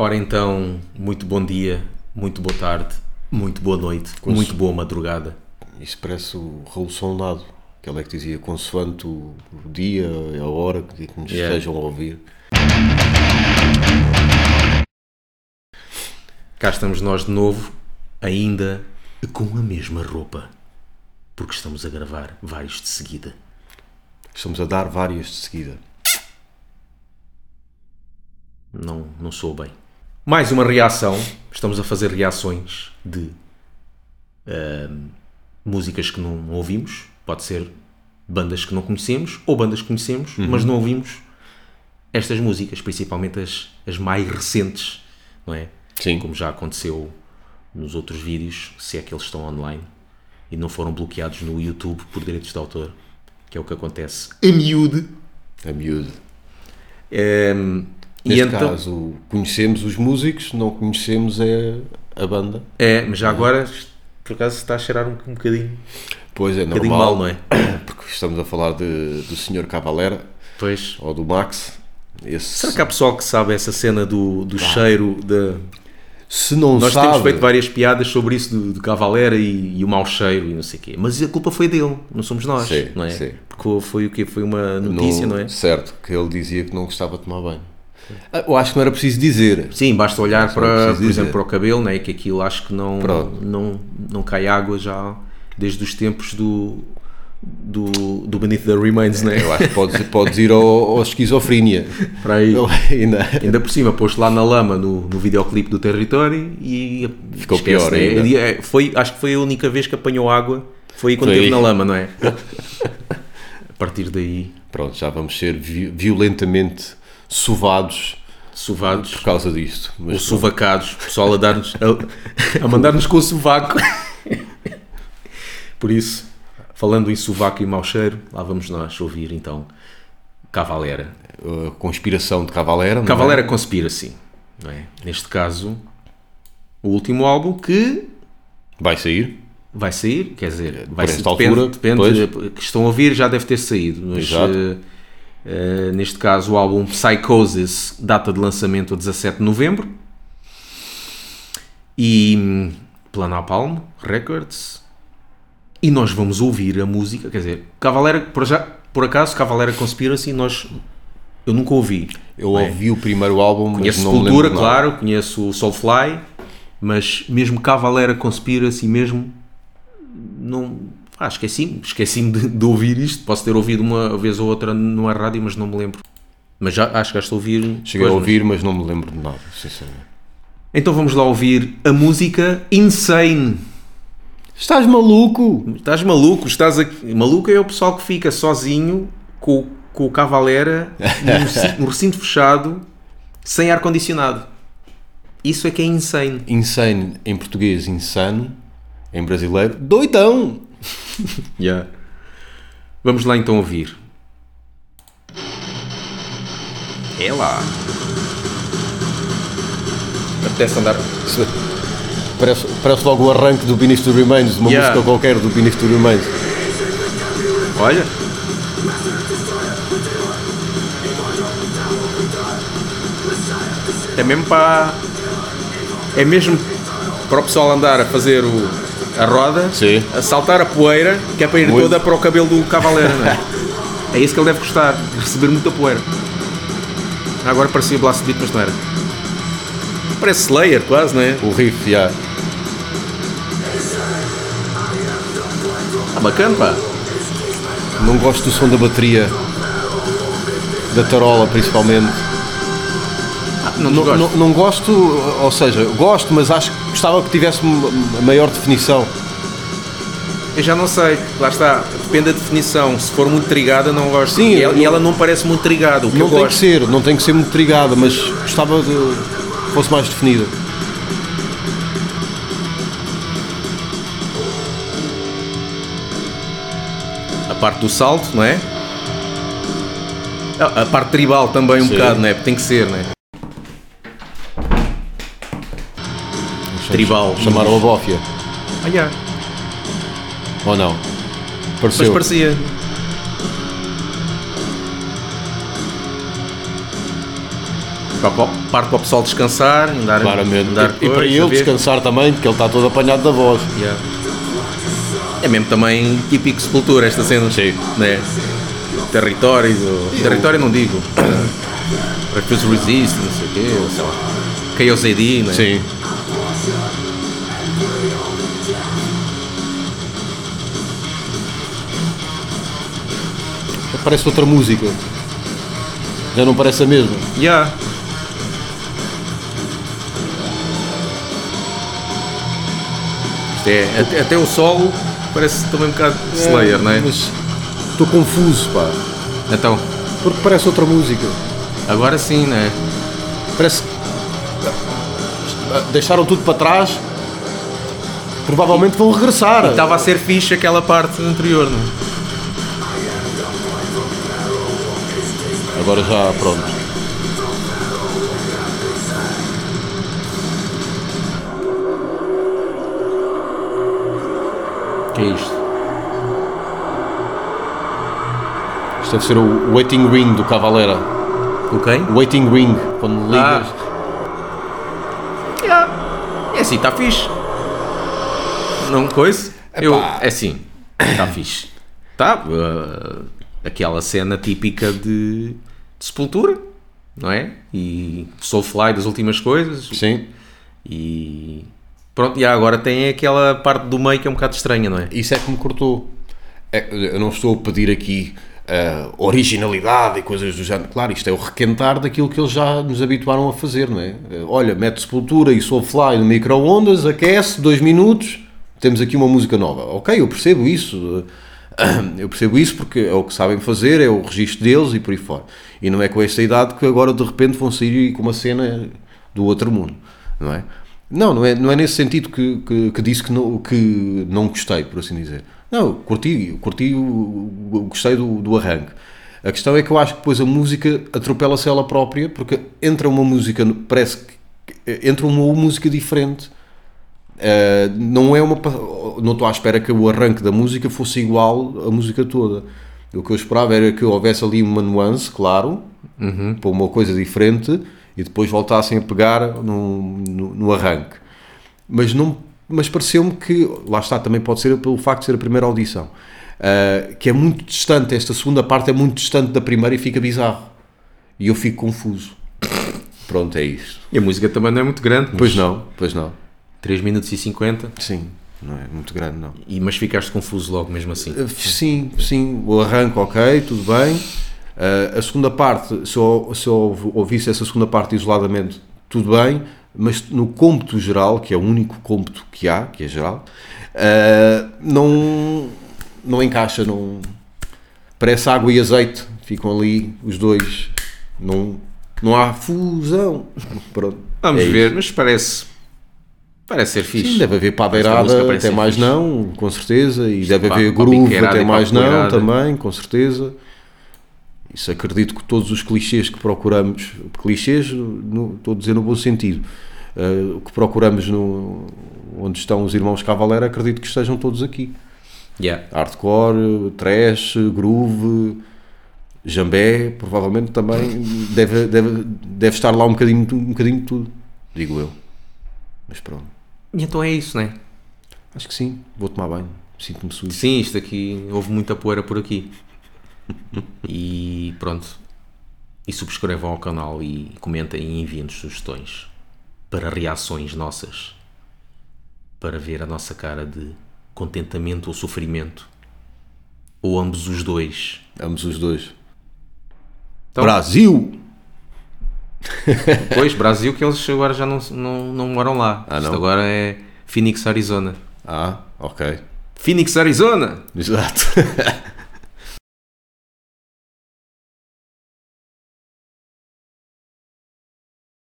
Ora então, muito bom dia, muito boa tarde, muito boa noite, muito boa madrugada. Isso parece o Raul Soldado, que ele é que dizia consoante o, dia, a hora que, que nos Yeah. estejam a ouvir. Cá estamos nós de novo, ainda com a mesma roupa, porque estamos a gravar vários de seguida. Estamos a dar várias de seguida. Não, não sou bem. Mais uma reação. Estamos a fazer reações de ahm, músicas que não ouvimos. Pode ser bandas que não conhecemos ou bandas que conhecemos, mas não ouvimos estas músicas, principalmente as, as mais recentes, não é? Sim. Como já aconteceu nos outros vídeos, se é que eles estão online e não foram bloqueados no YouTube por direitos de autor, que é o que acontece a miúde. A miúdo. Ahm, e Neste então- caso, conhecemos os músicos, não conhecemos é a banda. É, mas já agora, por acaso, está a cheirar um, um bocadinho, Pois é, um normal. mal, não é? Porque estamos a falar de, do Sr. Cavalera Pois. ou do Max. Esse, Será que há pessoal que sabe essa cena do, do cheiro? De... Se não Nós sabe, temos feito várias piadas sobre isso do, do Cavalera e, e o mau cheiro e não sei o quê. Mas a culpa foi dele, não somos nós, Sim, não é? sim. Porque foi o quê? Foi uma notícia, não, é? Certo, que ele dizia que não gostava de tomar banho. Ah, Eu acho que não era preciso dizer. Sim, basta olhar para, por exemplo, para o cabelo, não é? Que aquilo acho que não, Pronto. não, não cai água já desde os tempos do, do, do Beneath the Remains, não é? Eu acho que podes, podes ir ao, ao esquizofrenia. Para aí. Ainda. Ainda por cima, posto lá na lama no, no videoclipe do território e Ficou esquece, pior né? ainda. É, Foi, acho que foi a única vez que apanhou água, foi quando Foi esteve na lama, não é? a partir daí, Pronto, já vamos ser vi- violentamente sovados sovados por causa disto. ou Mas sovacados, o pessoal a, dar-nos, a, a mandar-nos com o sovaco. Por isso, falando em sovaco e mau cheiro, lá vamos nós ouvir então Cavalera. a conspiração de Cavalera. não é? Cavalera Conspiracy, não é? Neste caso, o último álbum que vai sair. Vai sair, quer dizer, vai Por ser, esta depende, altura, depende que estão a ouvir, já deve ter saído, mas Exato. eh, eh, neste caso o álbum Psychosis, data de lançamento a 17 de novembro, e hum, pela Napalm Records, e nós vamos ouvir a música, quer dizer, Cavalera, por, já, por acaso, Cavalera Conspiracy, nós, eu nunca ouvi, Eu é? ouvi o primeiro álbum, mas Conheço de nada. claro, conheço o Soulfly, mas mesmo Cavalera Conspiracy mesmo, não... Ah, esqueci-me, esqueci-me de, de ouvir isto, posso ter ouvido uma vez ou outra numa rádio, mas não me lembro. Mas já, acho que já estou a ouvir. Cheguei a Pois, ouvir, mas não me lembro de nada, sinceramente. Então vamos lá ouvir a música Insane. Estás maluco? Estás maluco? Estás aqui... Maluco é o pessoal que fica sozinho com, com o Cavalera num, recinto- num recinto fechado, sem ar-condicionado. Isso é que é insane. Insane em português, insano. Em brasileiro, doidão. Yeah. Vamos lá então ouvir. É lá. Apetece andar. Parece, parece logo o arranque do Beneath the Remains, uma Yeah. música qualquer do Beneath the Remains. Olha. É mesmo para. É mesmo para o pessoal andar a fazer o, a roda, Sim. a saltar a poeira, que é para ir Muito. toda para o cabelo do cavaleiro, não é? É isso que ele deve gostar, receber muita poeira. Agora parecia Blast Beat, mas não era. Parece Slayer quase, não é? O riff, já. Ah, bacana, pá. Não gosto do som da bateria. Da tarola, principalmente. Não, Não, gosto. não, não gosto, ou seja, gosto, mas acho que gostava que tivesse maior definição. Eu já não sei, lá está, depende da definição. Se for muito trigada, não gosto. Sim, e, ela, não- e ela não parece muito trigada, o que Não eu tem que gosto. ser, não tem que ser muito trigada, mas gostava de que fosse mais definida. A parte do salto, não é? A a parte tribal também um Sim. bocado, não é? Tem que ser, não é? Tribal. Chamaram a bófia, Ah, já. ou não? Mas Pareceu. parecia. Para, para, parte para o pessoal descansar, andar, Claramente. andar e, e para ele descansar também, porque ele está todo apanhado da voz. Yeah. É mesmo também típico sepultura esta cena. Sim. Né? Território, do... território não digo. Refuse Resist, não sei o quê, ou sei lá. Chaos AD, né? Sim. Parece outra música. Já não parece a mesma. Yeah. Isto é, até, até o solo parece também um bocado Slayer, não é? Mas estou confuso, pá. Então, Porque parece outra música. agora sim, né? Parece que deixaram tudo para trás. Provavelmente vão regressar. Estava a ser fixe aquela parte anterior, não é? Agora já pronto. Que é isto? Isto deve ser o waiting ring do Cavalera. O quem? O waiting ring, quando ligas. Yeah. É assim, está fixe. Não coisa? Eu, é assim, está fixe. Está. uh, aquela cena típica de, de sepultura, não é? E Soulfly das últimas coisas. Sim. E pronto, e agora tem aquela parte do meio que é um bocado estranha, não é? Isso é que me cortou. É, eu não estou a pedir aqui ah, originalidade e coisas do género. Claro, isto é o requentar daquilo que eles já nos habituaram a fazer, não é? Eh, Olha, mete Sepultura e Soulfly no micro-ondas, aquece, dois minutos, temos aqui uma música nova. Ok, eu percebo isso. Eu percebo isso porque é o que sabem fazer, é o registro deles e por aí fora. E não é com esta idade que agora de repente vão sair com uma cena do outro mundo, não é? Não, não é, não é nesse sentido que, que, que disse que não, que não gostei, por assim dizer. Não, curti, curti, gostei do, do arranque. A questão é que eu acho que depois a música atropela-se ela própria, porque entra uma música, parece que entra uma música diferente. Uh, não é uma não estou à espera que o arranque da música fosse igual à música toda. O que eu esperava era que houvesse ali uma nuance claro para uma coisa diferente e depois voltassem a pegar no, no, no arranque. Mas não mas pareceu-me que lá está também pode ser pelo facto de ser a primeira audição uh, que é muito distante esta segunda parte é muito distante da primeira e fica bizarro. E eu fico confuso. Pronto é isso E a música também não é muito grande, pois não pois não 3 minutos e 50, sim não é muito grande não e, mas ficaste confuso logo mesmo assim. Sim, sim, o arranque ok, tudo bem. Uh, a segunda parte, se eu, se eu ouvisse essa segunda parte isoladamente, tudo bem, mas no cômputo geral, que é o único cômputo que há, que é geral, uh, não, não encaixa, não, parece água e azeite, ficam ali os dois, não, não há fusão. Pronto, Vamos é isso. ver, mas parece. Parece ser fixe. Sim, deve haver padeirada até mais fixe. não, com certeza, e deve pá, haver groove até mais não também, com certeza. Isso acredito que todos os clichês que procuramos, clichês, no, estou a dizer no bom sentido, o que procuramos no, onde estão os irmãos Cavalera, acredito que estejam todos aqui. Yeah. Hardcore, trash, groove, jambé, provavelmente também deve, deve, deve estar lá um bocadinho, um bocadinho de tudo, digo eu. Mas pronto. E então é isso, né? Acho que sim, vou tomar banho, sinto-me sujo. Sim, isto aqui, houve muita poeira por aqui. E pronto. E subscrevam ao canal e comentem e enviem-nos sugestões para reações nossas. Para ver a nossa cara de contentamento ou sofrimento. Ou ambos os dois. Ambos os dois. Então, Brasil! Pois, Brasil, que eles agora já não, não, não moram lá. Ah, Isto não? agora é Phoenix, Arizona. Ah, ok. Phoenix, Arizona! Exato.